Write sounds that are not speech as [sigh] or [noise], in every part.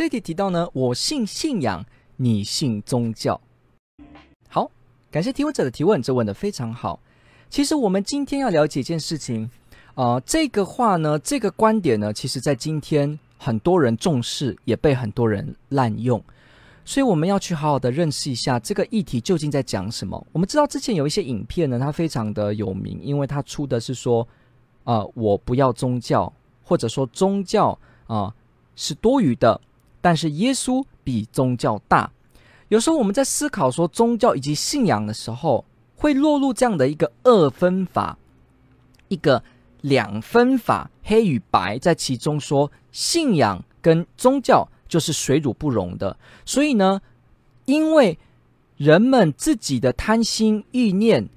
这题提到呢，我信信仰，你信宗教。好，感谢提问者的提问，这问的非常好。其实我们今天要了解一件事情，啊、这个话呢，这个观点呢，其实在今天很多人重视，也被很多人滥用，所以我们要去好好的认识一下这个议题究竟在讲什么。我们知道之前有一些影片呢，它非常的有名，因为它出的是说，啊、我不要宗教，或者说宗教啊、是多余的。但是耶稣比宗教大。有时候我们在思考说宗教以及信仰的时候，会落入这样的一个二分法，一个两分法，黑与白在其中说信仰跟宗教就是水乳不容的。所以呢，因为人们自己的贪心欲念，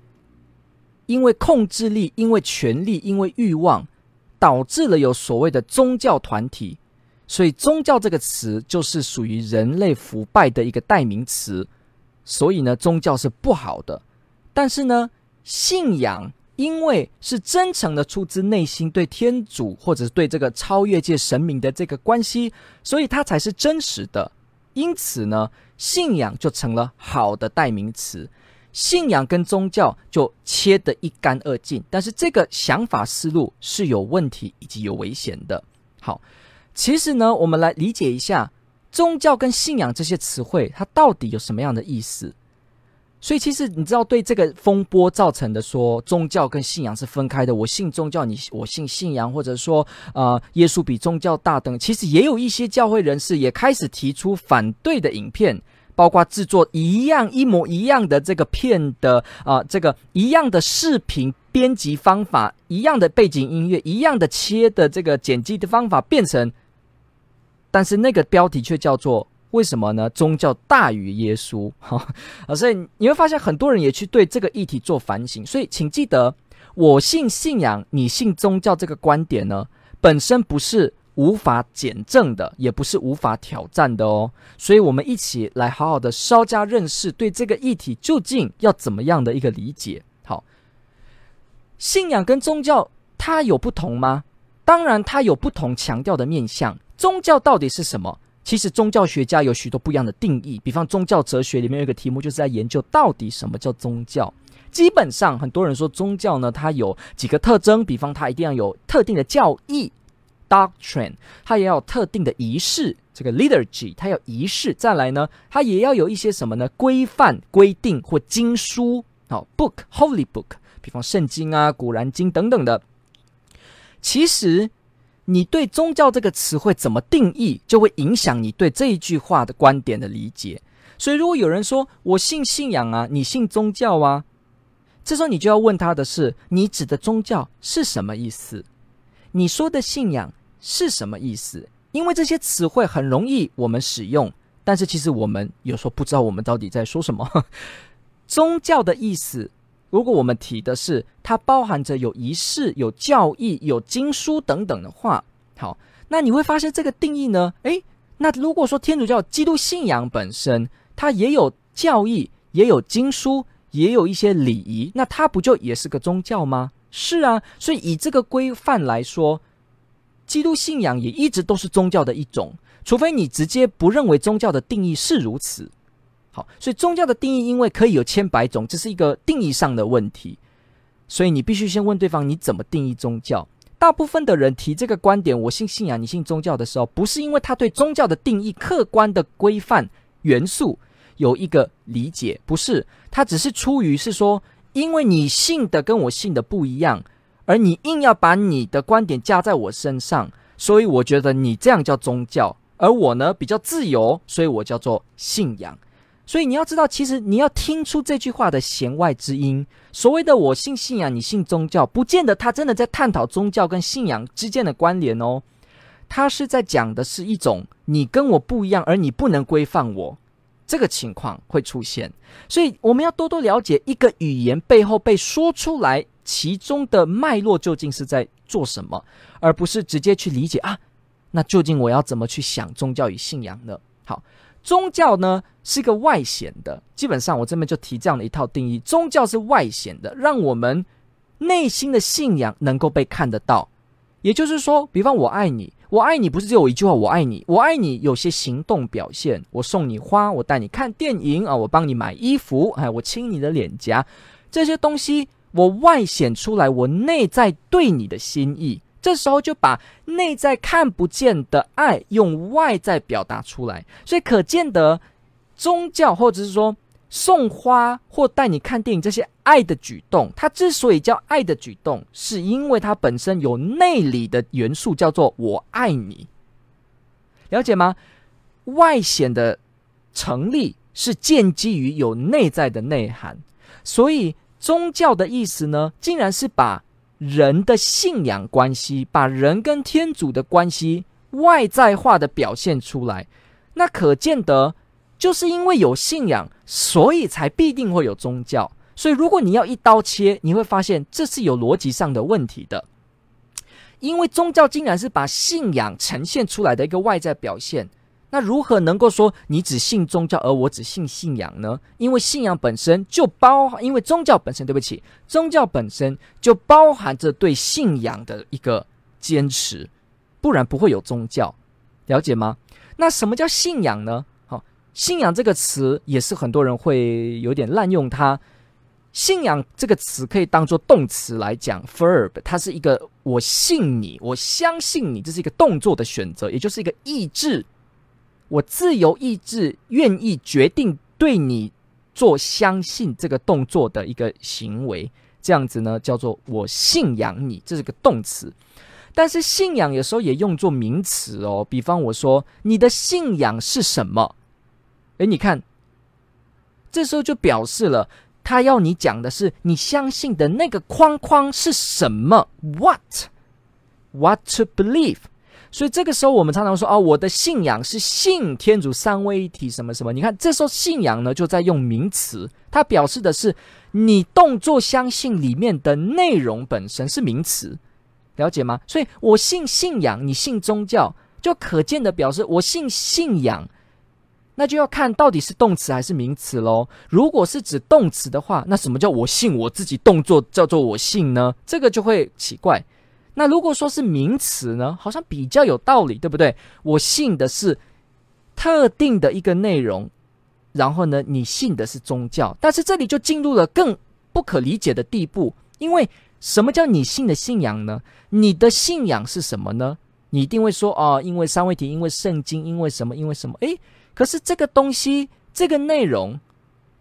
因为控制力，因为权力，因为欲望，导致了有所谓的宗教团体。所以，宗教这个词就是属于人类腐败的一个代名词。所以呢，宗教是不好的。但是呢，信仰因为是真诚的出自内心对天主或者是对这个超越界神明的这个关系，所以它才是真实的。因此呢，信仰就成了好的代名词。信仰跟宗教就切得一干二净。但是这个想法思路是有问题以及有危险的。好。其实呢，我们来理解一下宗教跟信仰这些词汇，它到底有什么样的意思？所以，其实你知道，对这个风波造成的说宗教跟信仰是分开的，我信宗教，你我信信仰，或者说呃，耶稣比宗教大等，其实也有一些教会人士也开始提出反对的影片，包括制作一样一模一样的这个片的啊、这个一样的视频编辑方法，一样的背景音乐，一样的切的这个剪辑的方法，变成。但是那个标题却叫做为什么呢？宗教大于耶稣，哈 [laughs] 啊！所以你会发现很多人也去对这个议题做反省。所以请记得，我信信仰，你信宗教这个观点呢，本身不是无法检证的，也不是无法挑战的哦。所以我们一起来好好的稍加认识，对这个议题究竟要怎么样的一个理解。好，信仰跟宗教它有不同吗？当然，它有不同强调的面向。宗教到底是什么？其实宗教学家有许多不一样的定义。比方宗教哲学里面有一个题目，就是在研究到底什么叫宗教。基本上，很多人说宗教呢，它有几个特征。比方，它一定要有特定的教义 （doctrine），它也要有特定的仪式，这个 liturgy，它有仪式。再来呢，它也要有一些什么呢？规范、规定或经书，好，book，holy book，比方圣经啊、古兰经等等的。其实。你对宗教这个词汇怎么定义，就会影响你对这一句话的观点的理解。所以，如果有人说我信信仰啊，你信宗教啊，这时候你就要问他的是：你指的宗教是什么意思？你说的信仰是什么意思？因为这些词汇很容易我们使用，但是其实我们有时候不知道我们到底在说什么。[laughs] 宗教的意思。如果我们提的是它包含着有仪式、有教义、有经书等等的话，好，那你会发现这个定义呢？诶，那如果说天主教基督信仰本身它也有教义、也有经书、也有一些礼仪，那它不就也是个宗教吗？是啊，所以以这个规范来说，基督信仰也一直都是宗教的一种，除非你直接不认为宗教的定义是如此。好，所以宗教的定义，因为可以有千百种，这是一个定义上的问题，所以你必须先问对方你怎么定义宗教。大部分的人提这个观点，我信信仰，你信宗教的时候，不是因为他对宗教的定义客观的规范元素有一个理解，不是，他只是出于是说，因为你信的跟我信的不一样，而你硬要把你的观点加在我身上，所以我觉得你这样叫宗教，而我呢比较自由，所以我叫做信仰。所以你要知道，其实你要听出这句话的弦外之音。所谓的“我信信仰，你信宗教”，不见得他真的在探讨宗教跟信仰之间的关联哦。它是在讲的是一种你跟我不一样，而你不能规范我，这个情况会出现。所以我们要多多了解一个语言背后被说出来其中的脉络究竟是在做什么，而不是直接去理解啊。那究竟我要怎么去想宗教与信仰呢？好，宗教呢是一个外显的，基本上我这边就提这样的一套定义：宗教是外显的，让我们内心的信仰能够被看得到。也就是说，比方我爱你，我爱你不是只有一句话，我爱你，我爱你有些行动表现，我送你花，我带你看电影啊，我帮你买衣服，哎，我亲你的脸颊，这些东西我外显出来，我内在对你的心意，这时候就把内在看不见的爱用外在表达出来，所以可见得宗教或者是说。送花或带你看电影，这些爱的举动，它之所以叫爱的举动，是因为它本身有内里的元素，叫做“我爱你”。了解吗？外显的成立是建基于有内在的内涵，所以宗教的意思呢，竟然是把人的信仰关系，把人跟天主的关系外在化的表现出来。那可见得。就是因为有信仰，所以才必定会有宗教。所以，如果你要一刀切，你会发现这是有逻辑上的问题的。因为宗教竟然是把信仰呈现出来的一个外在表现，那如何能够说你只信宗教，而我只信信仰呢？因为信仰本身就包含，因为宗教本身，对不起，宗教本身就包含着对信仰的一个坚持，不然不会有宗教。了解吗？那什么叫信仰呢？好信仰这个词也是很多人会有点滥用它。信仰这个词可以当做动词来讲，verb，它是一个我信你，我相信你，这是一个动作的选择，也就是一个意志，我自由意志愿意决定对你做相信这个动作的一个行为，这样子呢叫做我信仰你，这是个动词。但是信仰有时候也用作名词哦，比方我说你的信仰是什么？诶，你看，这时候就表示了，他要你讲的是你相信的那个框框是什么？What？What to believe？所以这个时候我们常常说，哦，我的信仰是信天主三位一体什么什么。你看，这时候信仰呢就在用名词，它表示的是你动作相信里面的内容本身是名词，了解吗？所以我信信仰，你信宗教，就可见的表示我信信仰。那就要看到底是动词还是名词喽。如果是指动词的话，那什么叫我信我自己动作叫做我信呢？这个就会奇怪。那如果说是名词呢，好像比较有道理，对不对？我信的是特定的一个内容，然后呢，你信的是宗教。但是这里就进入了更不可理解的地步，因为什么叫你信的信仰呢？你的信仰是什么呢？你一定会说哦，因为三位一体，因为圣经，因为什么，因为什么？诶。可是这个东西，这个内容，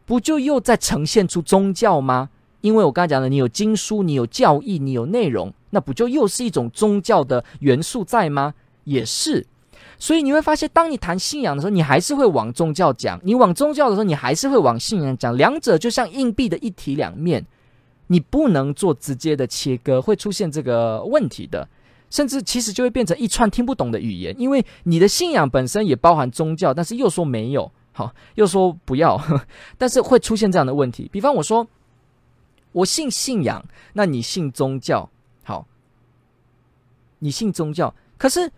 不就又在呈现出宗教吗？因为我刚才讲的，你有经书，你有教义，你有内容，那不就又是一种宗教的元素在吗？也是。所以你会发现，当你谈信仰的时候，你还是会往宗教讲；你往宗教的时候，你还是会往信仰讲。两者就像硬币的一体两面，你不能做直接的切割，会出现这个问题的。甚至其实就会变成一串听不懂的语言，因为你的信仰本身也包含宗教，但是又说没有，好，又说不要，[laughs] 但是会出现这样的问题。比方我说，我信信仰，那你信宗教，好，你信宗教，可是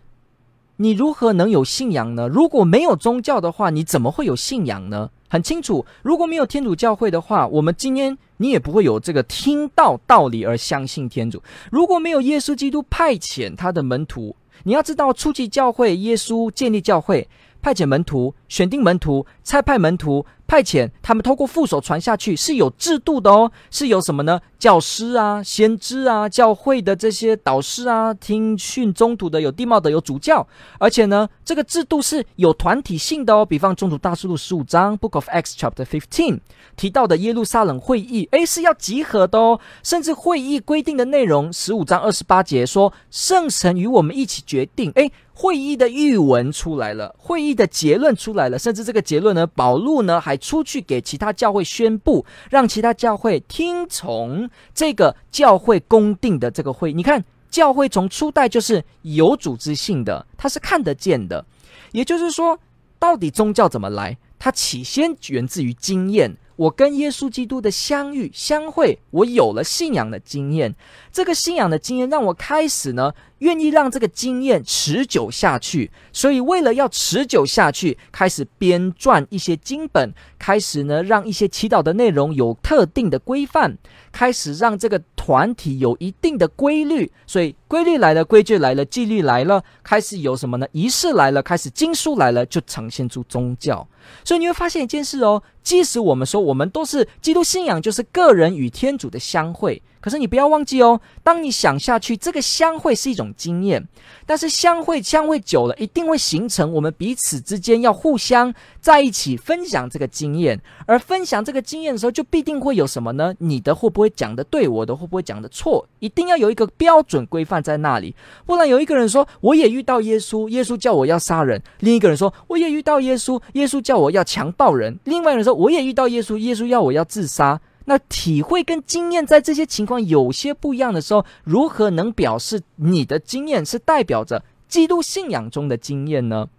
你如何能有信仰呢？如果没有宗教的话，你怎么会有信仰呢？很清楚，如果没有天主教会的话，我们今天你也不会有这个听到道理而相信天主。如果没有耶稣基督派遣他的门徒，你要知道初期教会，耶稣建立教会。派遣门徒、选定门徒、差派门徒、派遣他们透过副手传下去是有制度的哦，是有什么呢？教师啊、先知啊、教会的这些导师啊、听训中途的有地貌的有主教，而且呢，这个制度是有团体性的哦。比方《中途大事录》十五章 （Book of Acts Chapter Fifteen） 提到的耶路撒冷会议，诶，是要集合的哦。甚至会议规定的内容，十五章二十八节说：“圣神与我们一起决定。”诶。会议的预文出来了，会议的结论出来了，甚至这个结论呢，保禄呢还出去给其他教会宣布，让其他教会听从这个教会公定的这个会。你看，教会从初代就是有组织性的，它是看得见的。也就是说，到底宗教怎么来？它起先源自于经验。我跟耶稣基督的相遇相会，我有了信仰的经验。这个信仰的经验让我开始呢，愿意让这个经验持久下去。所以为了要持久下去，开始编撰一些经本，开始呢让一些祈祷的内容有特定的规范，开始让这个团体有一定的规律。所以规律来了，规矩来了，纪律来了，开始有什么呢？仪式来了，开始经书来了，就呈现出宗教。所以你会发现一件事哦，即使我们说我们都是基督信仰，就是个人与天主的相会。可是你不要忘记哦，当你想下去，这个相会是一种经验，但是相会相会久了，一定会形成我们彼此之间要互相在一起分享这个经验，而分享这个经验的时候，就必定会有什么呢？你的会不会讲的对，我的会不会讲的错？一定要有一个标准规范在那里，不然有一个人说我也遇到耶稣，耶稣叫我要杀人；另一个人说我也遇到耶稣，耶稣叫我要强暴人；另外一个人说我也遇到耶稣，耶稣要我要自杀。那体会跟经验在这些情况有些不一样的时候，如何能表示你的经验是代表着基督信仰中的经验呢？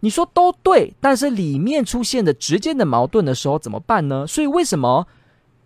你说都对，但是里面出现的直接的矛盾的时候怎么办呢？所以为什么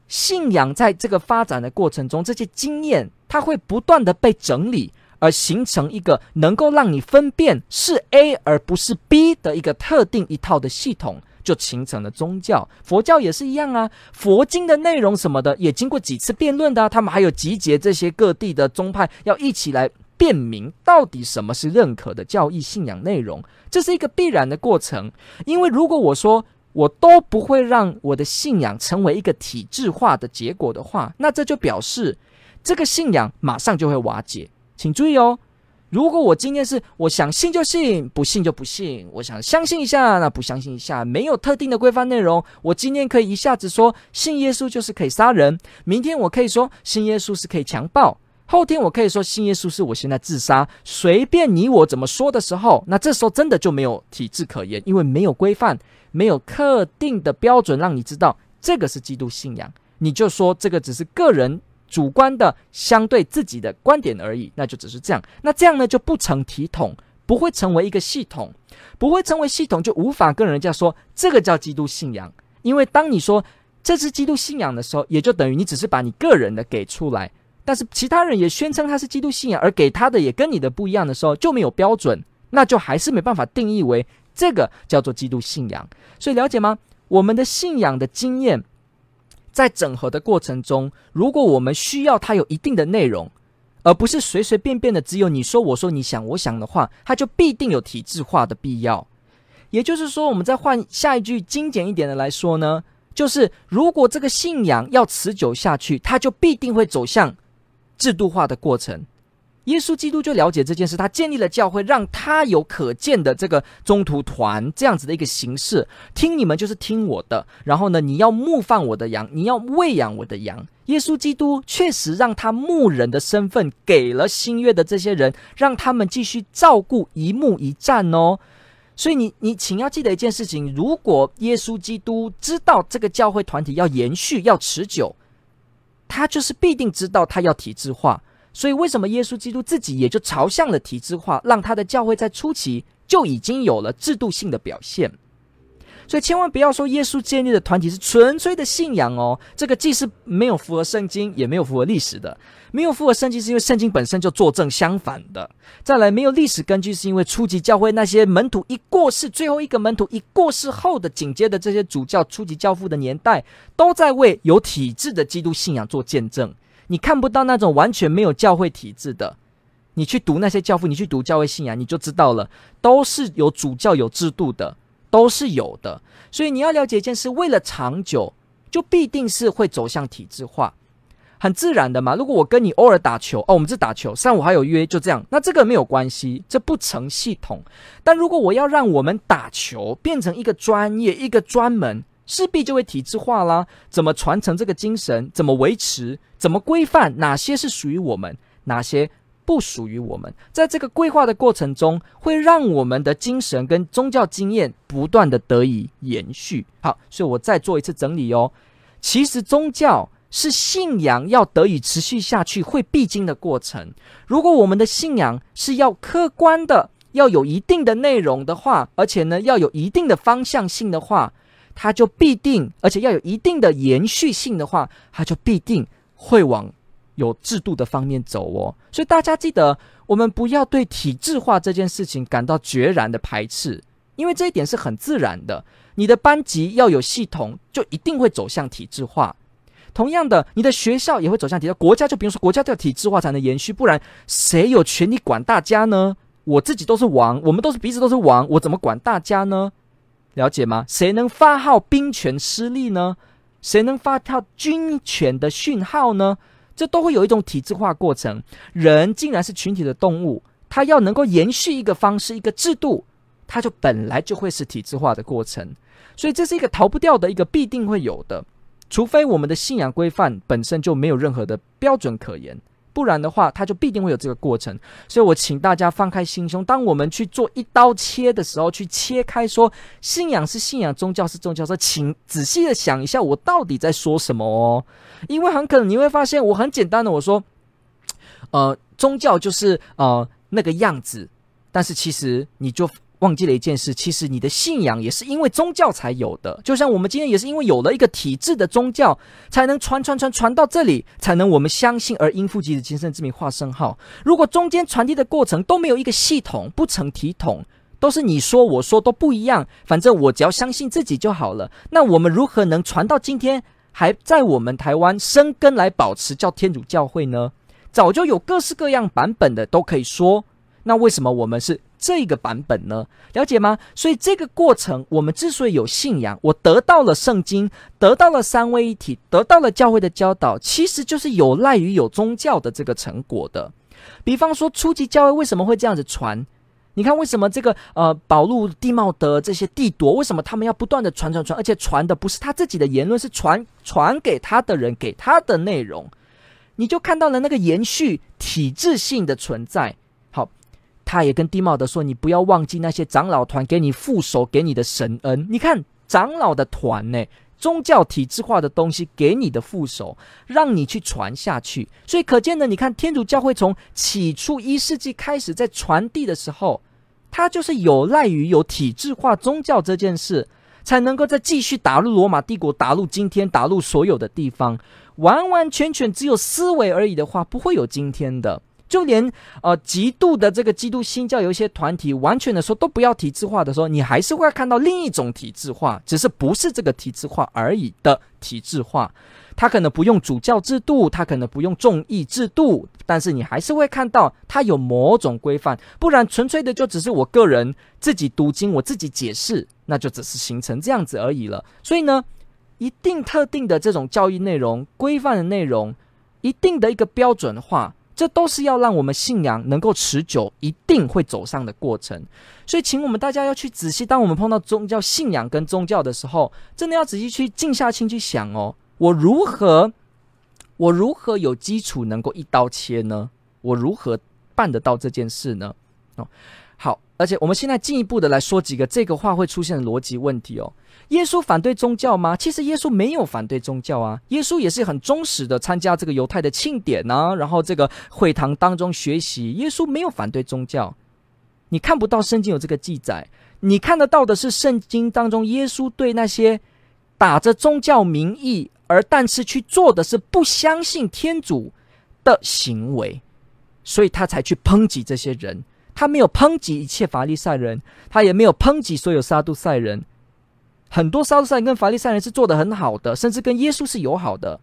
信仰在这个发展的过程中，这些经验它会不断的被整理，而形成一个能够让你分辨是 A 而不是 B 的一个特定一套的系统？就形成了宗教，佛教也是一样啊。佛经的内容什么的，也经过几次辩论的。他们还有集结这些各地的宗派，要一起来辨明到底什么是认可的教义信仰内容。这是一个必然的过程。因为如果我说我都不会让我的信仰成为一个体制化的结果的话，那这就表示这个信仰马上就会瓦解。请注意哦。如果我今天是我想信就信，不信就不信，我想相信一下，那不相信一下，没有特定的规范内容。我今天可以一下子说信耶稣就是可以杀人，明天我可以说信耶稣是可以强暴，后天我可以说信耶稣是我现在自杀，随便你我怎么说的时候，那这时候真的就没有体制可言，因为没有规范，没有特定的标准让你知道这个是基督信仰，你就说这个只是个人。主观的相对自己的观点而已，那就只是这样。那这样呢，就不成体统，不会成为一个系统，不会成为系统，就无法跟人家说这个叫基督信仰。因为当你说这是基督信仰的时候，也就等于你只是把你个人的给出来，但是其他人也宣称他是基督信仰，而给他的也跟你的不一样的时候，就没有标准，那就还是没办法定义为这个叫做基督信仰。所以了解吗？我们的信仰的经验。在整合的过程中，如果我们需要它有一定的内容，而不是随随便便的只有你说我说你想我想的话，它就必定有体制化的必要。也就是说，我们再换下一句精简一点的来说呢，就是如果这个信仰要持久下去，它就必定会走向制度化的过程。耶稣基督就了解这件事，他建立了教会，让他有可见的这个中途团这样子的一个形式。听你们就是听我的，然后呢，你要牧放我的羊，你要喂养我的羊。耶稣基督确实让他牧人的身份给了新约的这些人，让他们继续照顾一牧一战哦。所以你你请要记得一件事情：如果耶稣基督知道这个教会团体要延续要持久，他就是必定知道他要体制化。所以，为什么耶稣基督自己也就朝向了体制化，让他的教会在初期就已经有了制度性的表现？所以，千万不要说耶稣建立的团体是纯粹的信仰哦，这个既是没有符合圣经，也没有符合历史的。没有符合圣经，是因为圣经本身就作证相反的。再来，没有历史根据，是因为初级教会那些门徒一过世，最后一个门徒一过世后的紧接的这些主教、初级教父的年代，都在为有体制的基督信仰做见证。你看不到那种完全没有教会体制的，你去读那些教父，你去读教会信仰，你就知道了，都是有主教有制度的，都是有的。所以你要了解一件事，为了长久，就必定是会走向体制化，很自然的嘛。如果我跟你偶尔打球，哦，我们是打球，上午还有约，就这样，那这个没有关系，这不成系统。但如果我要让我们打球变成一个专业，一个专门。势必就会体制化啦。怎么传承这个精神？怎么维持？怎么规范？哪些是属于我们？哪些不属于我们。在这个规划的过程中，会让我们的精神跟宗教经验不断的得以延续。好，所以我再做一次整理哦。其实宗教是信仰要得以持续下去会必经的过程。如果我们的信仰是要客观的，要有一定的内容的话，而且呢要有一定的方向性的话，它就必定，而且要有一定的延续性的话，它就必定会往有制度的方面走哦。所以大家记得，我们不要对体制化这件事情感到决然的排斥，因为这一点是很自然的。你的班级要有系统，就一定会走向体制化。同样的，你的学校也会走向体制。国家就比如说，国家都要体制化才能延续，不然谁有权利管大家呢？我自己都是王，我们都是彼此都是王，我怎么管大家呢？了解吗？谁能发号兵权施力呢？谁能发号军权的讯号呢？这都会有一种体制化过程。人竟然是群体的动物，他要能够延续一个方式、一个制度，他就本来就会是体制化的过程。所以这是一个逃不掉的一个必定会有的，除非我们的信仰规范本身就没有任何的标准可言。不然的话，它就必定会有这个过程。所以我请大家放开心胸，当我们去做一刀切的时候，去切开说信仰是信仰，宗教是宗教，说请仔细的想一下，我到底在说什么哦？因为很可能你会发现，我很简单的我说，呃，宗教就是呃那个样子，但是其实你就。忘记了一件事，其实你的信仰也是因为宗教才有的，就像我们今天也是因为有了一个体制的宗教，才能传传传传到这里，才能我们相信而因父及子，今生之名化身号。如果中间传递的过程都没有一个系统，不成体统，都是你说我说都不一样，反正我只要相信自己就好了。那我们如何能传到今天还在我们台湾生根来保持叫天主教会呢？早就有各式各样版本的都可以说，那为什么我们是？这个版本呢，了解吗？所以这个过程，我们之所以有信仰，我得到了圣经，得到了三位一体，得到了教会的教导，其实就是有赖于有宗教的这个成果的。比方说，初级教会为什么会这样子传？你看，为什么这个呃保禄、地茂德这些帝铎，为什么他们要不断的传传传，而且传的不是他自己的言论，是传传给他的人给他的内容？你就看到了那个延续体制性的存在。他也跟弟茂德说：“你不要忘记那些长老团给你副手给你的神恩。你看长老的团呢，宗教体制化的东西给你的副手，让你去传下去。所以可见呢，你看天主教会从起初一世纪开始在传递的时候，它就是有赖于有体制化宗教这件事，才能够再继续打入罗马帝国，打入今天，打入所有的地方。完完全全只有思维而已的话，不会有今天的。”就连呃极度的这个基督新教有一些团体，完全的说都不要体制化的时候，你还是会看到另一种体制化，只是不是这个体制化而已的体制化。他可能不用主教制度，他可能不用众议制度，但是你还是会看到他有某种规范，不然纯粹的就只是我个人自己读经，我自己解释，那就只是形成这样子而已了。所以呢，一定特定的这种教育内容、规范的内容，一定的一个标准化。这都是要让我们信仰能够持久，一定会走上的过程。所以，请我们大家要去仔细，当我们碰到宗教信仰跟宗教的时候，真的要仔细去静下心去想哦，我如何，我如何有基础能够一刀切呢？我如何办得到这件事呢？哦，好，而且我们现在进一步的来说几个这个话会出现的逻辑问题哦。耶稣反对宗教吗？其实耶稣没有反对宗教啊，耶稣也是很忠实的参加这个犹太的庆典啊，然后这个会堂当中学习。耶稣没有反对宗教，你看不到圣经有这个记载，你看得到的是圣经当中耶稣对那些打着宗教名义而但是去做的是不相信天主的行为，所以他才去抨击这些人。他没有抨击一切法利赛人，他也没有抨击所有撒杜塞人。很多撒都塞人跟法利赛人是做得很好的，甚至跟耶稣是友好的。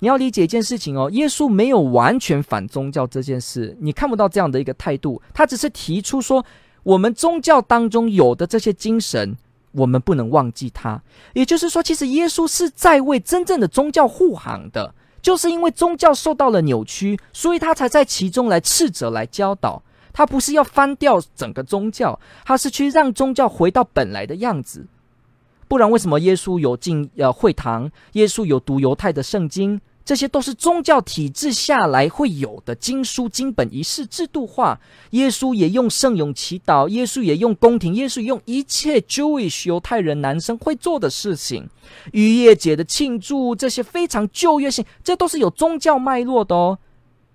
你要理解一件事情哦，耶稣没有完全反宗教这件事，你看不到这样的一个态度。他只是提出说，我们宗教当中有的这些精神，我们不能忘记它。也就是说，其实耶稣是在为真正的宗教护航的，就是因为宗教受到了扭曲，所以他才在其中来斥责、来教导。他不是要翻掉整个宗教，他是去让宗教回到本来的样子。不然，为什么耶稣有进呃会堂？耶稣有读犹太的圣经，这些都是宗教体制下来会有的经书、经本、仪式制度化。耶稣也用圣咏祈祷，耶稣也用宫廷，耶稣用一切 Jewish 犹太人男生会做的事情，逾越节的庆祝，这些非常旧约性，这都是有宗教脉络的哦。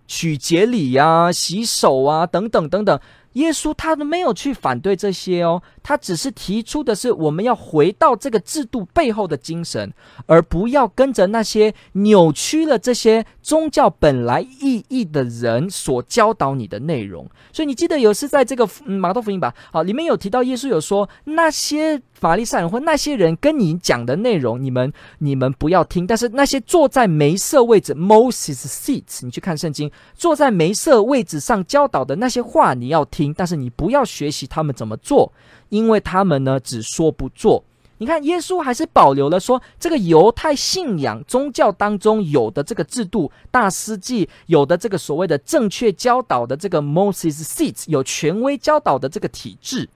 取节礼呀、洗手啊，等等等等。耶稣他都没有去反对这些哦，他只是提出的是我们要回到这个制度背后的精神，而不要跟着那些扭曲了这些宗教本来意义的人所教导你的内容。所以你记得有是在这个嗯马太福音吧？好，里面有提到耶稣有说那些。法利赛人或那些人跟你讲的内容，你们你们不要听。但是那些坐在梅瑟位置 （Moses seats），你去看圣经，坐在梅瑟位置上教导的那些话，你要听，但是你不要学习他们怎么做，因为他们呢只说不做。你看，耶稣还是保留了说这个犹太信仰宗教当中有的这个制度，大司祭有的这个所谓的正确教导的这个 Moses seats，有权威教导的这个体制。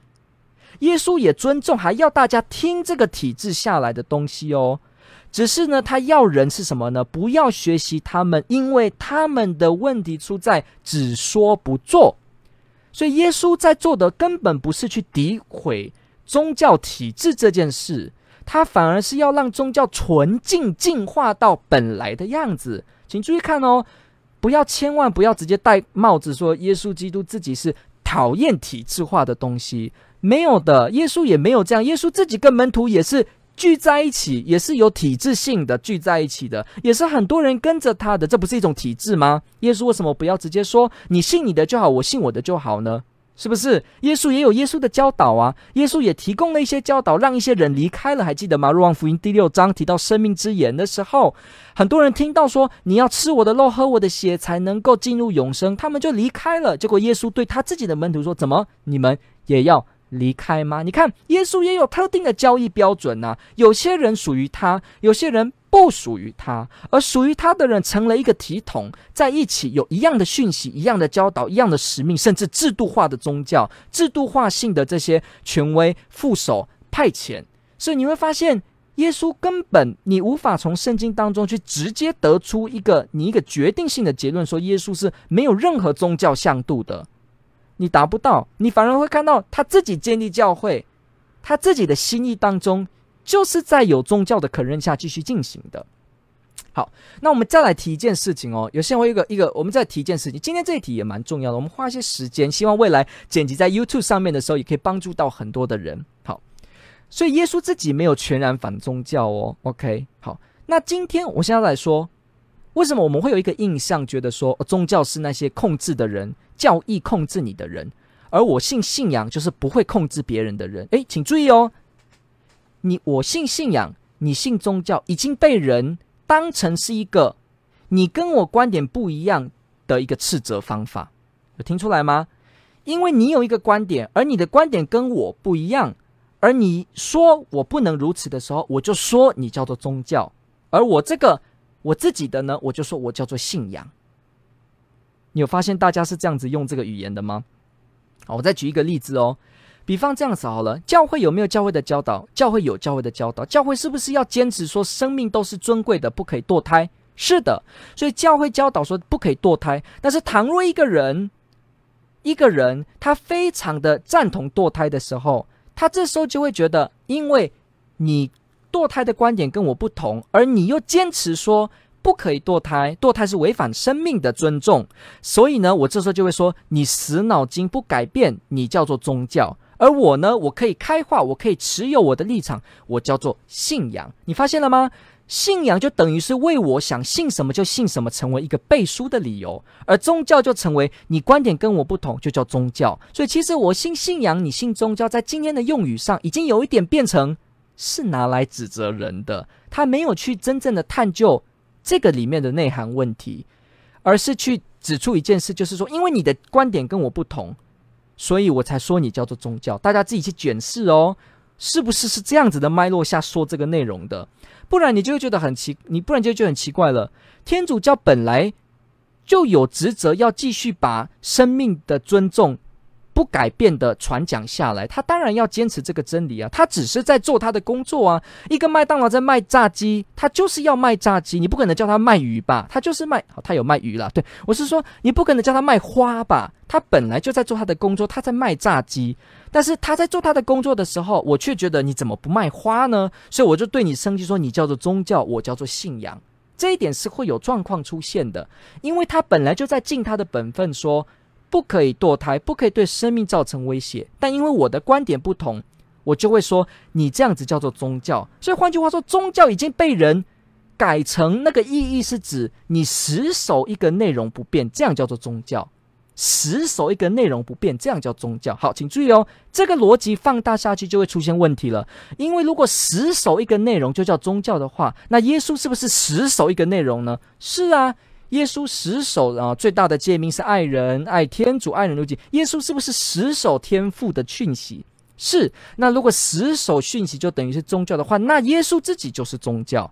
耶稣也尊重，还要大家听这个体制下来的东西哦。只是呢，他要人是什么呢？不要学习他们，因为他们的问题出在只说不做。所以耶稣在做的根本不是去诋毁宗教体制这件事，他反而是要让宗教纯净进化到本来的样子。请注意看哦，不要千万不要直接戴帽子说耶稣基督自己是讨厌体制化的东西。没有的，耶稣也没有这样。耶稣自己跟门徒也是聚在一起，也是有体制性的聚在一起的，也是很多人跟着他的。这不是一种体制吗？耶稣为什么不要直接说你信你的就好，我信我的就好呢？是不是？耶稣也有耶稣的教导啊。耶稣也提供了一些教导，让一些人离开了。还记得吗？若望福音第六章提到生命之言的时候，很多人听到说你要吃我的肉，喝我的血才能够进入永生，他们就离开了。结果耶稣对他自己的门徒说：“怎么你们也要？”离开吗？你看，耶稣也有特定的交易标准呐、有些人属于他，有些人不属于他。而属于他的人成了一个体统，在一起有一样的讯息、一样的教导、一样的使命，甚至制度化的宗教、制度化性的这些权威副手派遣。所以你会发现，耶稣根本你无法从圣经当中去直接得出一个你一个决定性的结论，说耶稣是没有任何宗教向度的。你达不到，你反而会看到他自己建立教会，他自己的心意当中，就是在有宗教的可认下继续进行的。好，那我们再来提一件事情哦。有些人会一个一个，我们再提一件事情。今天这一题也蛮重要的，我们花一些时间，希望未来剪辑在 YouTube 上面的时候，也可以帮助到很多的人。好，所以耶稣自己没有全然反宗教哦。OK，好，那今天我现在来说。为什么我们会有一个印象，觉得说宗教是那些控制的人，教义控制你的人，而我信信仰就是不会控制别人的人？诶，请注意哦，你我信信仰，你信宗教，已经被人当成是一个你跟我观点不一样的一个斥责方法，有听出来吗？因为你有一个观点，而你的观点跟我不一样，而你说我不能如此的时候，我就说你叫做宗教，而我这个。我自己的呢，我就说我叫做信仰。你有发现大家是这样子用这个语言的吗？好，我再举一个例子哦。比方这样子好了，教会有没有教会的教导？教会有教会的教导。教会是不是要坚持说生命都是尊贵的，不可以堕胎？是的。所以教会教导说不可以堕胎。但是倘若一个人，一个人他非常的赞同堕胎的时候，他这时候就会觉得，因为你。堕胎的观点跟我不同，而你又坚持说不可以堕胎，堕胎是违反生命的尊重，所以呢，我这时候就会说你死脑筋不改变，你叫做宗教，而我呢，我可以开化，我可以持有我的立场，我叫做信仰。你发现了吗？信仰就等于是为我想信什么就信什么，成为一个背书的理由，而宗教就成为你观点跟我不同，就叫宗教。所以其实我信信仰，你信宗教，在今天的用语上已经有一点变成。是拿来指责人的，他没有去真正的探究这个里面的内涵问题，而是去指出一件事，就是说，因为你的观点跟我不同，所以我才说你叫做宗教。大家自己去检视哦，是不是是这样子的脉络下说这个内容的？不然你就会觉得很奇，你不然就觉得很奇怪了。天主教本来就有职责要继续把生命的尊重不改变的传讲下来，他当然要坚持这个真理啊。他只是在做他的工作啊。一个麦当劳在卖炸鸡，他就是要卖炸鸡，你不可能叫他卖鱼吧？他就是卖，他有卖鱼啦。对，我是说，你不可能叫他卖花吧？他本来就在做他的工作，他在卖炸鸡。但是他在做他的工作的时候，我却觉得你怎么不卖花呢？所以我就对你生气，说你叫做宗教，我叫做信仰。这一点是会有状况出现的，因为他本来就在尽他的本分，说不可以堕胎，不可以对生命造成威胁。但因为我的观点不同，我就会说你这样子叫做宗教。所以换句话说，宗教已经被人改成那个意义是指你死守一个内容不变，这样叫做宗教。死守一个内容不变，这样叫宗教。好，请注意哦，这个逻辑放大下去就会出现问题了。因为如果死守一个内容就叫宗教的话，那耶稣是不是死守一个内容呢？是啊，耶稣死守啊，最大的诫命是爱人、爱天主、爱人如己。耶稣是不是死守天父的讯息？是。那如果死守讯息就等于是宗教的话，那耶稣自己就是宗教。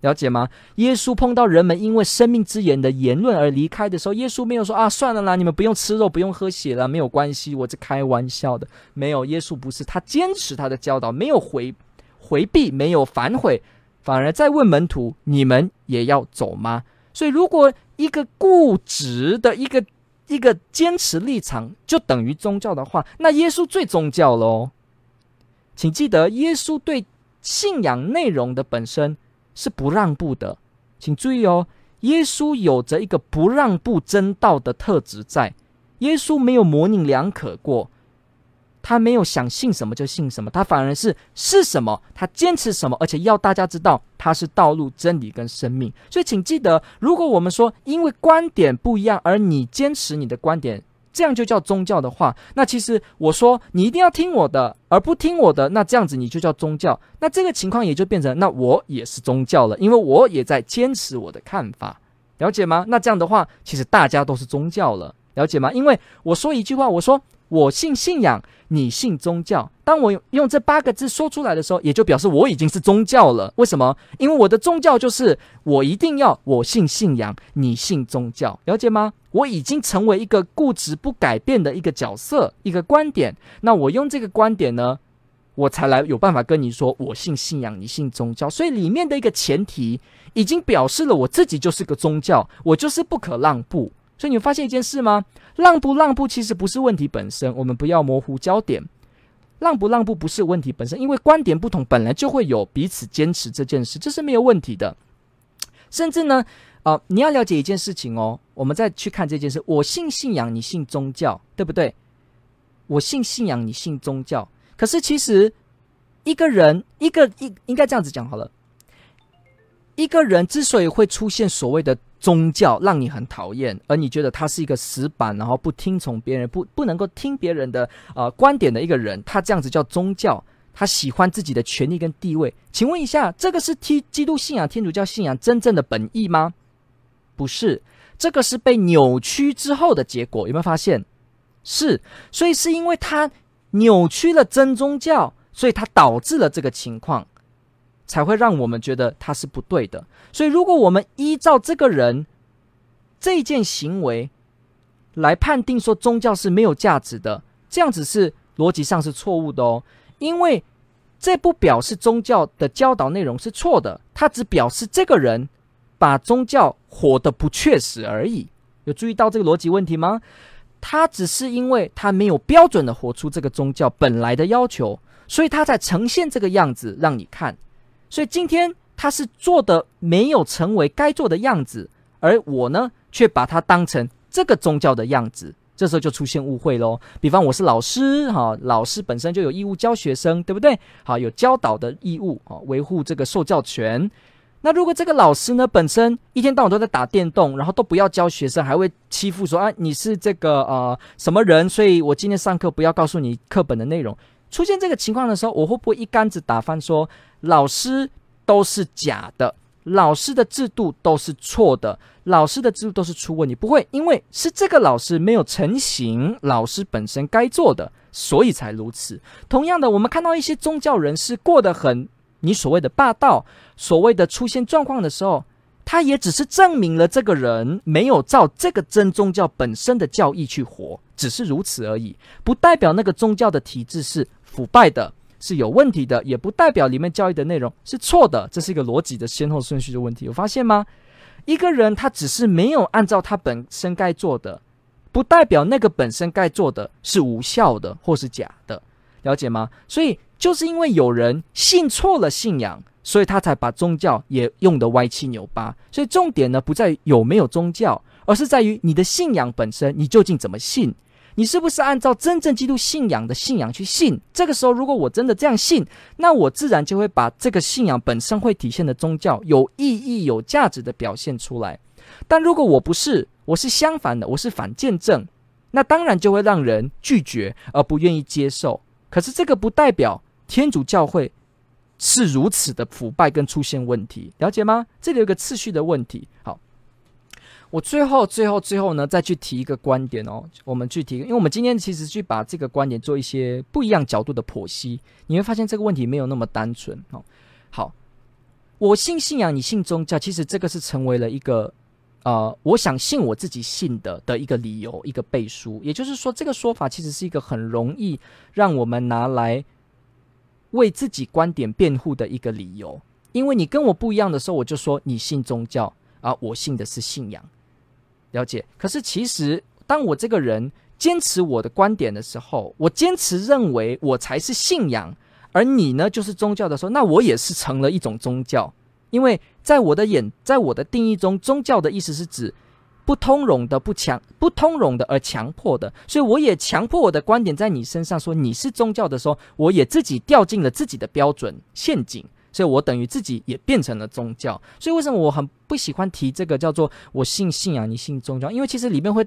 了解吗？耶稣碰到人们因为生命之言的言论而离开的时候，耶稣没有说啊，算了啦，你们不用吃肉，不用喝血了，没有关系，我是开玩笑的。没有，耶稣不是，他坚持他的教导，没有回回避，没有反悔，反而在问门徒：你们也要走吗？所以，如果一个固执的一个一个坚持立场就等于宗教的话，那耶稣最宗教喽。请记得，耶稣对信仰内容的本身。是不让步的，请注意哦。耶稣有着一个不让步真道的特质在，耶稣没有模棱两可过，他没有想信什么就信什么，他反而是是什么他坚持什么，而且要大家知道他是道路、真理跟生命。所以，请记得，如果我们说因为观点不一样而你坚持你的观点。这样就叫宗教的话，那其实我说你一定要听我的，而不听我的，那这样子你就叫宗教。那这个情况也就变成，那我也是宗教了，因为我也在坚持我的看法，了解吗？那这样的话，其实大家都是宗教了，了解吗？因为我说一句话，我说。我信信仰，你信宗教。当我用这八个字说出来的时候，也就表示我已经是宗教了。为什么？因为我的宗教就是我一定要我信信仰，你信宗教，了解吗？我已经成为一个固执不改变的一个角色，一个观点。那我用这个观点呢，我才来有办法跟你说我信信仰，你信宗教。所以里面的一个前提，已经表示了我自己就是个宗教，我就是不可让步。所以你发现一件事吗？让不让步其实不是问题本身，我们不要模糊焦点。让不让步不是问题本身，因为观点不同本来就会有彼此坚持这件事，这是没有问题的。甚至呢，啊、你要了解一件事情哦，我们再去看这件事。我信信仰，你信宗教，对不对？我信信仰，你信宗教。可是其实一个人，一个一应该这样子讲好了。一个人之所以会出现所谓的宗教，让你很讨厌，而你觉得他是一个死板，然后不听从别人，不不能够听别人的呃观点的一个人，他这样子叫宗教，他喜欢自己的权利跟地位。请问一下，这个是基基督信仰、天主教信仰真正的本意吗？不是，这个是被扭曲之后的结果。有没有发现？是，所以是因为他扭曲了真宗教，所以他导致了这个情况。才会让我们觉得他是不对的。所以，如果我们依照这个人这件行为来判定说宗教是没有价值的，这样子是逻辑上是错误的哦。因为这不表示宗教的教导内容是错的，它只表示这个人把宗教活得不确实而已。有注意到这个逻辑问题吗？他只是因为他没有标准的活出这个宗教本来的要求，所以他才呈现这个样子让你看。所以今天他是做的没有成为该做的样子，而我呢，却把它当成这个宗教的样子，这时候就出现误会喽。比方我是老师，哈，老师本身就有义务教学生，对不对？好，有教导的义务，啊，维护这个受教权。那如果这个老师呢，本身一天到晚都在打电动，然后都不要教学生，还会欺负说，啊，你是这个呃什么人？所以我今天上课不要告诉你课本的内容。出现这个情况的时候，我会不会一竿子打翻说？老师都是假的，老师的制度都是错的，老师的制度都是出问题。不会，因为是这个老师没有成型老师本身该做的，所以才如此。同样的，我们看到一些宗教人士过得很你所谓的霸道，所谓的出现状况的时候，他也只是证明了这个人没有照这个真宗教本身的教义去活，只是如此而已，不代表那个宗教的体制是腐败的，是有问题的，也不代表里面教义的内容是错的。这是一个逻辑的先后顺序的问题，有发现吗？一个人他只是没有按照他本身该做的，不代表那个本身该做的是无效的或是假的，了解吗？所以就是因为有人信错了信仰。所以他才把宗教也用得歪七扭八。所以重点呢，不在于有没有宗教，而是在于你的信仰本身，你究竟怎么信？你是不是按照真正基督信仰的信仰去信？这个时候，如果我真的这样信，那我自然就会把这个信仰本身会体现的宗教有意义、有价值的表现出来。但如果我不是，我是相反的，我是反见证，那当然就会让人拒绝而不愿意接受。可是这个不代表天主教会。是如此的腐败跟出现问题，了解吗？这里有个次序的问题。好，我最后、最后、最后呢，再去提一个观点哦。我们去提，因为我们今天其实去把这个观点做一些不一样角度的剖析，你会发现这个问题没有那么单纯哦。好，我信信仰，你信宗教，其实这个是成为了一个呃，我想信我自己信的的一个理由，一个背书。也就是说，这个说法其实是一个很容易让我们拿来。为自己观点辩护的一个理由，因为你跟我不一样的时候，我就说你信宗教啊，我信的是信仰，了解。可是其实，当我这个人坚持我的观点的时候，我坚持认为我才是信仰，而你呢就是宗教的时候，那我也是成了一种宗教，因为在我的眼，在我的定义中，宗教的意思是指。不通融的、不强、不通融的而强迫的，所以我也强迫我的观点在你身上说你是宗教的时候，我也自己掉进了自己的标准陷阱，所以我等于自己也变成了宗教。所以为什么我很不喜欢提这个叫做我信信仰，你信宗教？因为其实里面会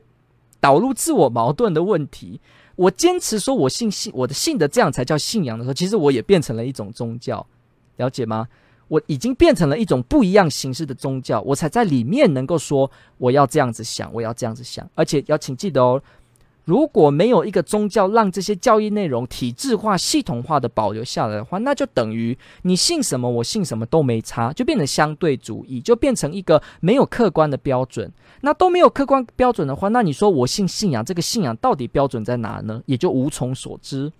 导入自我矛盾的问题。我坚持说我信信我的信的这样才叫信仰的时候，其实我也变成了一种宗教，了解吗？我已经变成了一种不一样形式的宗教，我才在里面能够说我要这样子想，我要这样子想，而且要请记得哦，如果没有一个宗教让这些教义内容体制化、系统化的保留下来的话，那就等于你信什么，我信什么都没差，就变成相对主义，就变成一个没有客观的标准。那都没有客观标准的话，那你说我信信仰，这个信仰到底标准在哪呢？也就无从所知。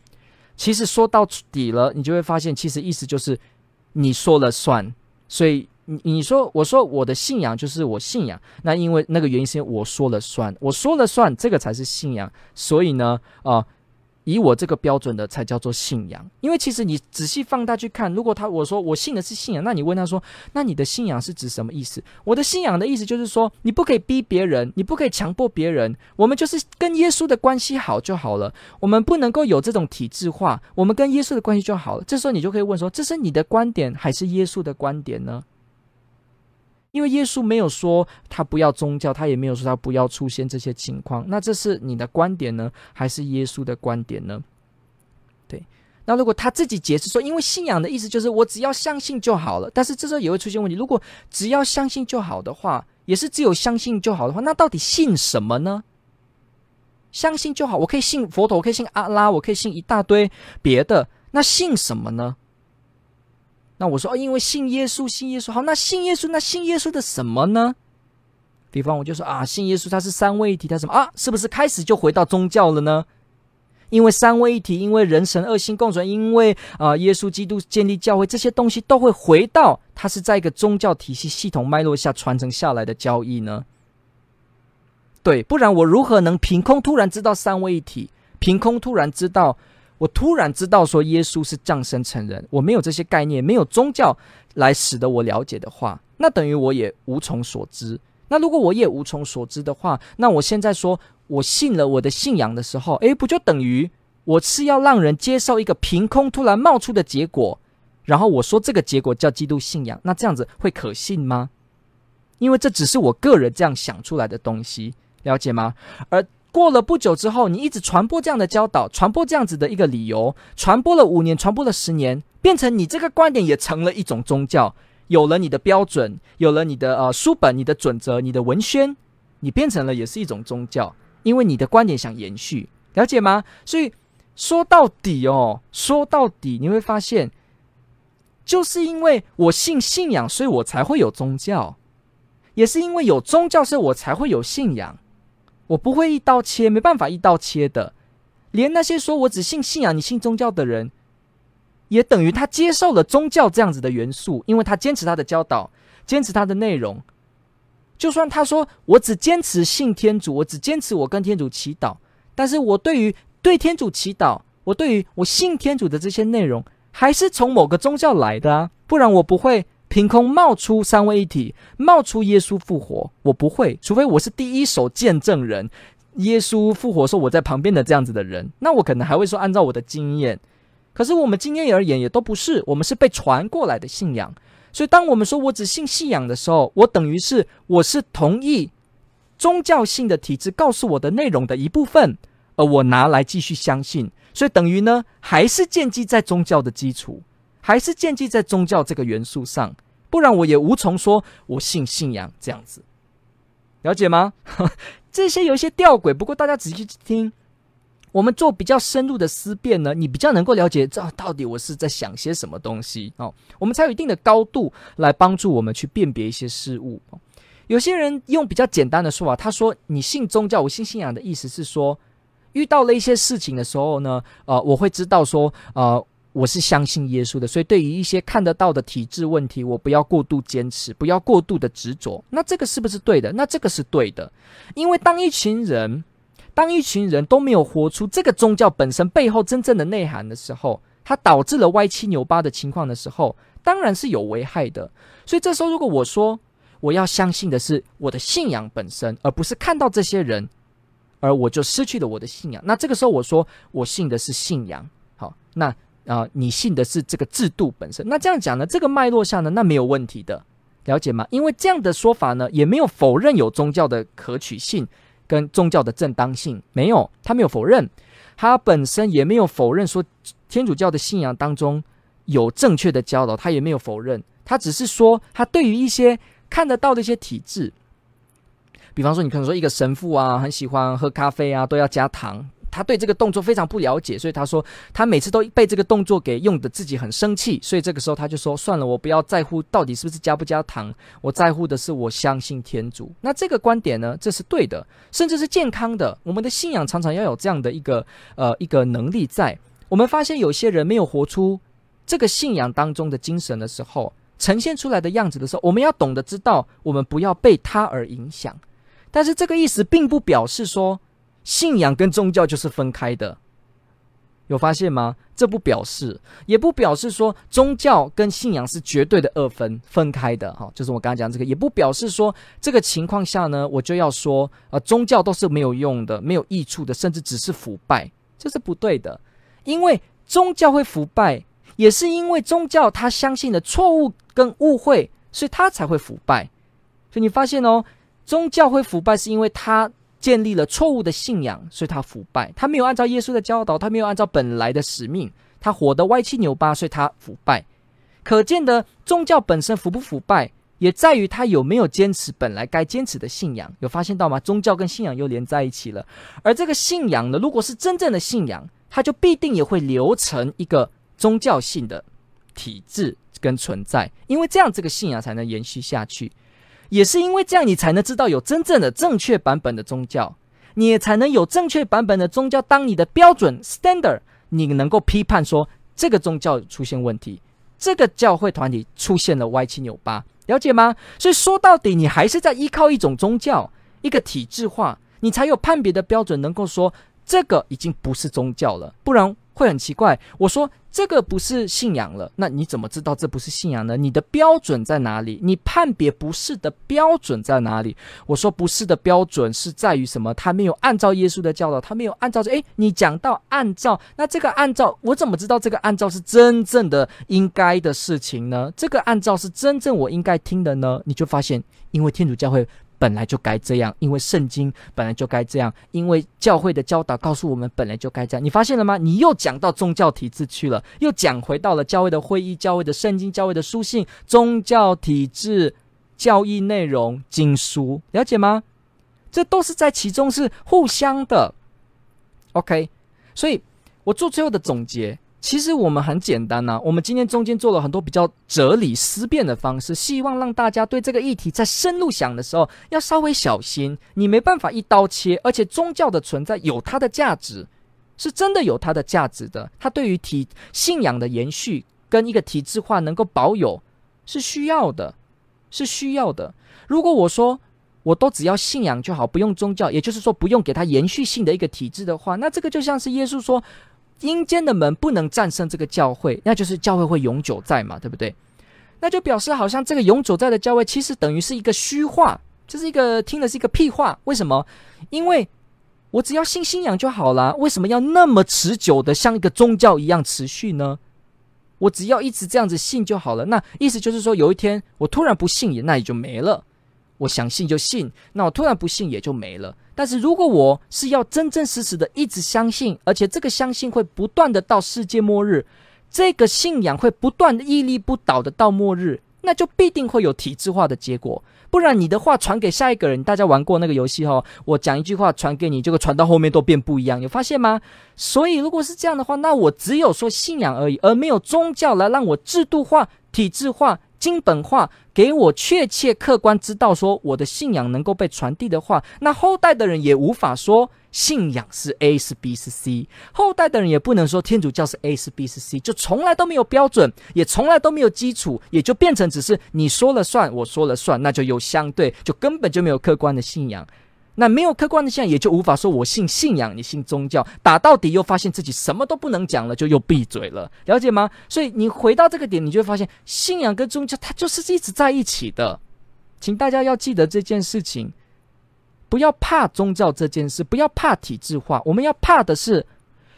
其实说到底了，你就会发现，其实意思就是。你说了算，所以你你说我说我的信仰就是我信仰，那因为那个原因是我说了算，我说了算，这个才是信仰，所以呢，啊、以我这个标准的才叫做信仰，因为其实你仔细放大去看，如果他我说我信的是信仰，那你问他说，那你的信仰是指什么意思？我的信仰的意思就是说，你不可以逼别人，你不可以强迫别人，我们就是跟耶稣的关系好就好了，我们不能够有这种体制化，我们跟耶稣的关系就好了。这时候你就可以问说，这是你的观点还是耶稣的观点呢？因为耶稣没有说他不要宗教，他也没有说他不要出现这些情况。那这是你的观点呢，还是耶稣的观点呢？对。那如果他自己解释说，因为信仰的意思就是我只要相信就好了，但是这时候也会出现问题。如果只要相信就好的话，也是只有相信就好的话，那到底信什么呢？相信就好，我可以信佛陀，我可以信阿拉，我可以信一大堆别的，那信什么呢？那我说哦，因为信耶稣，信耶稣好。那信耶稣，那信耶稣的什么呢？比方我就说啊，信耶稣他是三位一体，他什么啊？是不是开始就回到宗教了呢？因为三位一体，因为人神二心共存，因为啊，耶稣基督建立教会，这些东西都会回到他是在一个宗教体系系统脉络下传承下来的交易呢？对，不然我如何能凭空突然知道三位一体？凭空突然知道？我突然知道说耶稣是降生成人，我没有这些概念，没有宗教来使得我了解的话，那等于我也无从所知。那如果我也无从所知的话，那我现在说我信了我的信仰的时候，诶，不就等于我是要让人接受一个凭空突然冒出的结果，然后我说这个结果叫基督信仰，那这样子会可信吗？因为这只是我个人这样想出来的东西，了解吗？而过了不久之后，你一直传播这样的教导，传播这样子的一个理由，传播了五年，传播了十年，变成你这个观点也成了一种宗教，有了你的标准，有了你的呃书本、你的准则、你的文宣，你变成了也是一种宗教，因为你的观点想延续，了解吗？所以说到底哦，说到底你会发现，就是因为我信信仰，所以我才会有宗教。也是因为有宗教，所以我才会有信仰。我不会一刀切，没办法一刀切的。连那些说我只信信仰、你信宗教的人，也等于他接受了宗教这样子的元素，因为他坚持他的教导，坚持他的内容。就算他说我只坚持信天主，我只坚持我跟天主祈祷，但是我对于对天主祈祷，我对于我信天主的这些内容，还是从某个宗教来的啊，不然我不会。凭空冒出三位一体，冒出耶稣复活，我不会，除非我是第一手见证人，耶稣复活说我在旁边的这样子的人，那我可能还会说按照我的经验，可是我们经验而言也都不是，我们是被传过来的信仰，所以当我们说我只信信仰的时候，我等于是我是同意宗教性的体制告诉我的内容的一部分，而我拿来继续相信，所以等于呢还是建基在宗教的基础。还是建基在宗教这个元素上，不然我也无从说我信信仰这样子，了解吗？[laughs] 这些有一些吊诡，不过大家仔细去听，我们做比较深入的思辨呢，你比较能够了解这到底我是在想些什么东西哦，我们才有一定的高度来帮助我们去辨别一些事物。有些人用比较简单的说法，他说你信宗教，我信信仰的意思是说，遇到了一些事情的时候呢，呃，我会知道说，呃。我是相信耶稣的，所以对于一些看得到的体制问题，我不要过度坚持，不要过度的执着。那这个是不是对的？那这个是对的，因为当一群人，当一群人都没有活出这个宗教本身背后真正的内涵的时候，它导致了歪七扭八的情况的时候，当然是有危害的。所以这时候，如果我说我要相信的是我的信仰本身，而不是看到这些人，而我就失去了我的信仰。那这个时候，我说我信的是信仰。好，那。啊、你信的是这个制度本身，那这样讲呢，这个脉络下呢，那没有问题的，了解吗？因为这样的说法呢，也没有否认有宗教的可取性跟宗教的正当性，没有，他没有否认，他本身也没有否认说天主教的信仰当中有正确的教导，他也没有否认，他只是说他对于一些看得到的一些体制，比方说你可能说一个神父啊，很喜欢喝咖啡啊，都要加糖。他对这个动作非常不了解，所以他说他每次都被这个动作给用得自己很生气，所以这个时候他就说算了，我不要在乎到底是不是加不加糖，我在乎的是我相信天主。[laughs] 那这个观点呢，这是对的，甚至是健康的。我们的信仰常常要有这样的一个呃一个能力在。我们发现有些人没有活出这个信仰当中的精神的时候，呈现出来的样子的时候，我们要懂得知道，我们不要被他而影响。但是这个意思并不表示说。信仰跟宗教就是分开的，有发现吗？这不表示，也不表示说宗教跟信仰是绝对的二分分开的。哈，就是我刚才讲这个，也不表示说这个情况下呢，我就要说，呃，宗教都是没有用的、没有益处的，甚至只是腐败，这是不对的。因为宗教会腐败，也是因为宗教他相信的错误跟误会，所以他才会腐败。所以你发现哦，宗教会腐败，是因为他。建立了错误的信仰，所以他腐败。他没有按照耶稣的教导，他没有按照本来的使命，他活得歪七扭八，所以他腐败。可见的宗教本身腐不腐败，也在于他有没有坚持本来该坚持的信仰。有发现到吗？宗教跟信仰又连在一起了。而这个信仰呢，如果是真正的信仰，它就必定也会留成一个宗教性的体制跟存在，因为这样这个信仰才能延续下去。也是因为这样，你才能知道有真正的正确版本的宗教，你也才能有正确版本的宗教当你的标准 standard，你能够批判说这个宗教出现问题，这个教会团体出现了歪七扭八，了解吗？所以说到底，你还是在依靠一种宗教，一个体制化，你才有判别的标准，能够说这个已经不是宗教了，不然会很奇怪。我说。这个不是信仰了，那你怎么知道这不是信仰呢？你的标准在哪里？你判别不是的标准在哪里？我说不是的标准是在于什么？他没有按照耶稣的教导，他没有按照这。诶，你讲到按照，那这个按照，我怎么知道这个按照是真正的应该的事情呢？这个按照是真正我应该听的呢？你就发现，因为天主教会。本来就该这样，因为圣经本来就该这样，因为教会的教导告诉我们本来就该这样。你发现了吗？你又讲到宗教体制去了，又讲回到了教会的会议、教会的圣经、教会的书信、宗教体制、教义内容、经书，了解吗？这都是在其中是互相的。OK，所以我做最后的总结，其实我们很简单呐、我们今天中间做了很多比较哲理思辨的方式，希望让大家对这个议题在深入想的时候要稍微小心。你没办法一刀切，而且宗教的存在有它的价值，是真的有它的价值的。它对于体信仰的延续跟一个体制化能够保有是需要的，是需要的。如果我说我都只要信仰就好，不用宗教，也就是说不用给它延续性的一个体制的话，那这个就像是耶稣说。阴间的门不能战胜这个教会，那就是教会会永久在嘛，对不对？那就表示好像这个永久在的教会，其实等于是一个虚话，这是一个听的是一个屁话。为什么？因为我只要信信仰就好了，为什么要那么持久的像一个宗教一样持续呢？我只要一直这样子信就好了。那意思就是说，有一天我突然不信也，那也就没了。我想信就信，那我突然不信也就没了。但是如果我是要真真实实的一直相信，而且这个相信会不断的到世界末日，这个信仰会不断的屹立不倒的到末日，那就必定会有体制化的结果。不然你的话传给下一个人，大家玩过那个游戏哈，我讲一句话传给你，结果传到后面都变不一样，有发现吗？所以如果是这样的话，那我只有说信仰而已，而没有宗教来让我制度化、体制化。经本化，给我确切客观知道说我的信仰能够被传递的话，那后代的人也无法说信仰是 A 是 B 是 C，后代的人也不能说天主教是 A 是 B 是 C，就从来都没有标准，也从来都没有基础，也就变成只是你说了算，我说了算，那就有相对，就根本就没有客观的信仰。那没有客观的信仰，也就无法说我信信仰，你信宗教，打到底又发现自己什么都不能讲了，就又闭嘴了，了解吗？所以你回到这个点，你就会发现信仰跟宗教它就是一直在一起的，请大家要记得这件事情，不要怕宗教这件事，不要怕体制化，我们要怕的是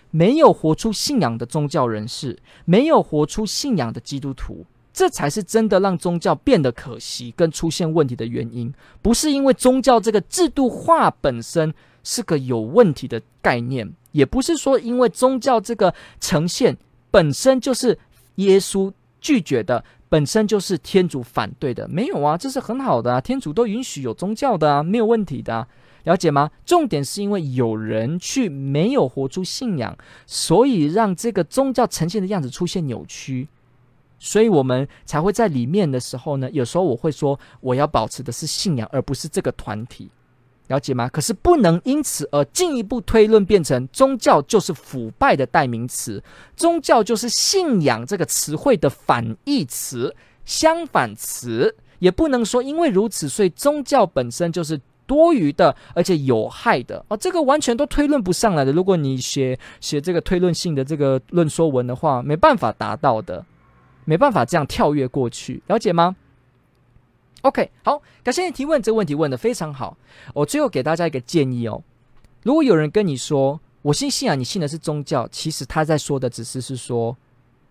没有活出信仰的宗教人士，没有活出信仰的基督徒。这才是真的让宗教变得可惜跟出现问题的原因，不是因为宗教这个制度化本身是个有问题的概念，也不是说因为宗教这个呈现本身就是耶稣拒绝的，本身就是天主反对的，没有啊，这是很好的啊，天主都允许有宗教的啊，没有问题的啊，了解吗？重点是因为有人去没有活出信仰，所以让这个宗教呈现的样子出现扭曲。所以我们才会在里面的时候呢，有时候我会说，我要保持的是信仰，而不是这个团体，了解吗？可是不能因此而进一步推论变成宗教就是腐败的代名词，宗教就是信仰这个词汇的反义词、相反词，也不能说因为如此，所以宗教本身就是多余的，而且有害的哦，这个完全都推论不上来的。如果你写写这个推论性的这个论说文的话，没办法达到的。没办法这样跳跃过去，了解吗？OK，好，感谢你提问，这个问题问的非常好。我最后给大家一个建议哦，如果有人跟你说我信信仰，你信的是宗教，其实他在说的只是是说，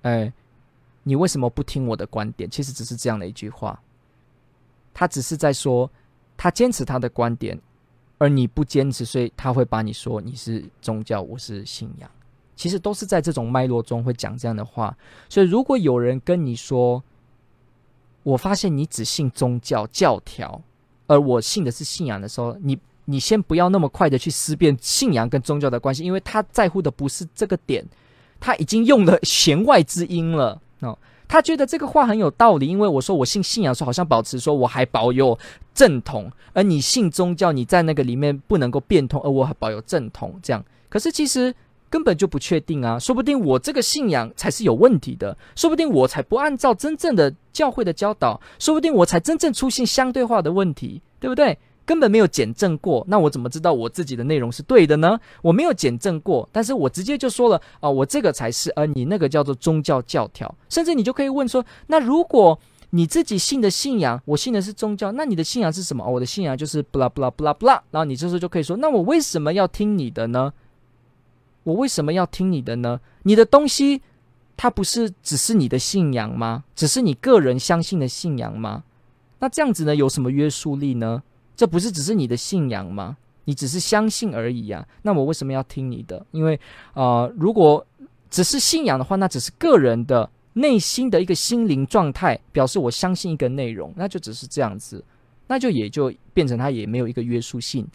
哎，你为什么不听我的观点？其实只是这样的一句话，他只是在说他坚持他的观点，而你不坚持，所以他会把你说你是宗教，我是信仰。其实都是在这种脉络中会讲这样的话，所以如果有人跟你说，我发现你只信宗教教条，而我信的是信仰的时候，你你先不要那么快的去思辨信仰跟宗教的关系，因为他在乎的不是这个点，他已经用了弦外之音了哦，他觉得这个话很有道理，因为我说我信信仰的时候，好像保持说我还保有正统，而你信宗教，你在那个里面不能够变通，而我还保有正统，这样，可是其实。根本就不确定啊，说不定我这个信仰才是有问题的，说不定我才不按照真正的教会的教导，说不定我才真正出现相对化的问题，对不对？根本没有检证过，那我怎么知道我自己的内容是对的呢？我没有检证过，但是我直接就说了啊，我这个才是，而你那个叫做宗教教条，甚至你就可以问说，那如果你自己信的信仰，我信的是宗教，那你的信仰是什么？我的信仰就是布拉布拉布拉布拉，然后你这时候就可以说，那我为什么要听你的呢？我为什么要听你的呢？你的东西，它不是只是你的信仰吗？只是你个人相信的信仰吗？那这样子呢，有什么约束力呢？这不是只是你的信仰吗？你只是相信而已啊。那我为什么要听你的？因为、呃，如果只是信仰的话，那只是个人的内心的一个心灵状态，表示我相信一个内容，那就只是这样子，那就也就变成它也没有一个约束性。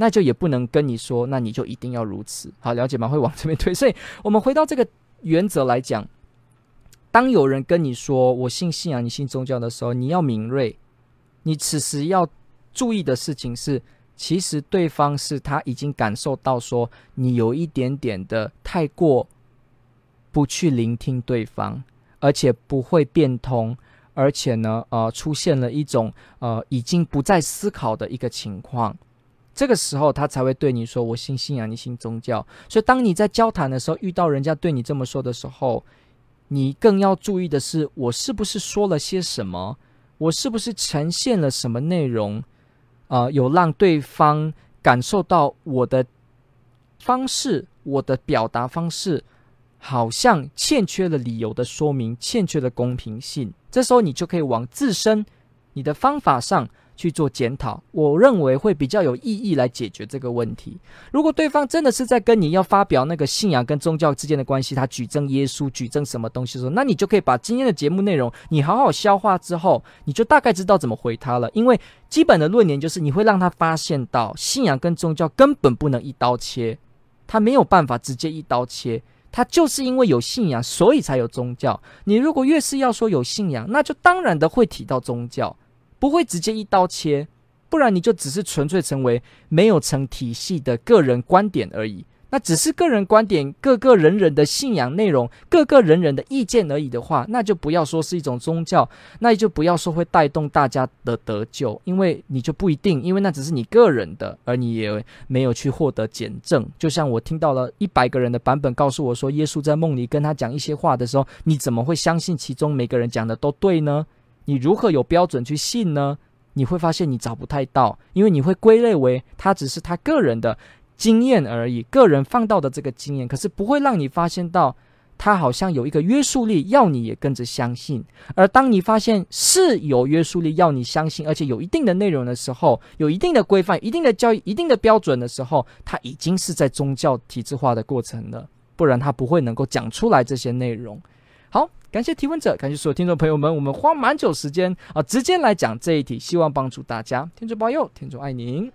那就也不能跟你说，那你就一定要如此，好，了解吗？会往这边推，所以我们回到这个原则来讲，当有人跟你说“我信信仰，你信宗教”的时候，你要敏锐。你此时要注意的事情是，其实对方是他已经感受到说你有一点点的太过不去聆听对方，而且不会变通，而且呢，呃，出现了一种呃已经不再思考的一个情况。这个时候，他才会对你说：“我信信仰，你信宗教。”所以，当你在交谈的时候，遇到人家对你这么说的时候，你更要注意的是，我是不是说了些什么？我是不是呈现了什么内容？啊、有让对方感受到我的方式，我的表达方式好像欠缺了理由的说明，欠缺了公平性。这时候，你就可以往自身你的方法上。去做检讨，我认为会比较有意义来解决这个问题。如果对方真的是在跟你要发表那个信仰跟宗教之间的关系，他举证耶稣、举证什么东西的时候，那你就可以把今天的节目内容你好好消化之后，你就大概知道怎么回他了。因为基本的论点就是你会让他发现到信仰跟宗教根本不能一刀切，他没有办法直接一刀切，他就是因为有信仰，所以才有宗教。你如果越是要说有信仰，那就当然的会提到宗教。不会直接一刀切，不然你就只是纯粹成为没有成体系的个人观点而已。那只是个人观点，各个人人的信仰内容，各个人人的意见而已的话，那就不要说是一种宗教，那就不要说会带动大家的得救，因为你就不一定，因为那只是你个人的，而你也没有去获得检证。就像我听到了一百个人的版本告诉我说，耶稣在梦里跟他讲一些话的时候，你怎么会相信其中每个人讲的都对呢？你如何有标准去信呢？你会发现你找不太到，因为你会归类为他只是他个人的经验而已，个人放到的这个经验，可是不会让你发现到他好像有一个约束力，要你也跟着相信。而当你发现是有约束力要你相信，而且有一定的内容的时候，有一定的规范、一定的教育、一定的标准的时候，他已经是在宗教体制化的过程了，不然他不会能够讲出来这些内容。感谢提问者，感谢所有听众朋友们。我们花蛮久时间啊，直接来讲这一题，希望帮助大家。天主保佑，天主爱您。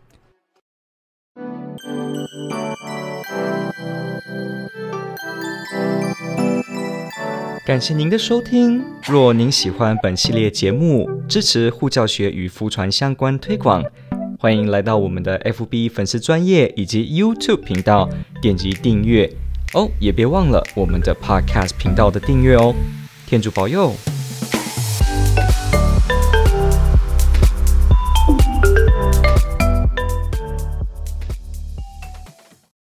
感谢您的收听。若您喜欢本系列节目，支持护教学与福传相关推广，欢迎来到我们的 FB 粉丝专业以及 YouTube 频道，点击订阅哦。也别忘了我们的 Podcast 频道的订阅哦。天主保佑。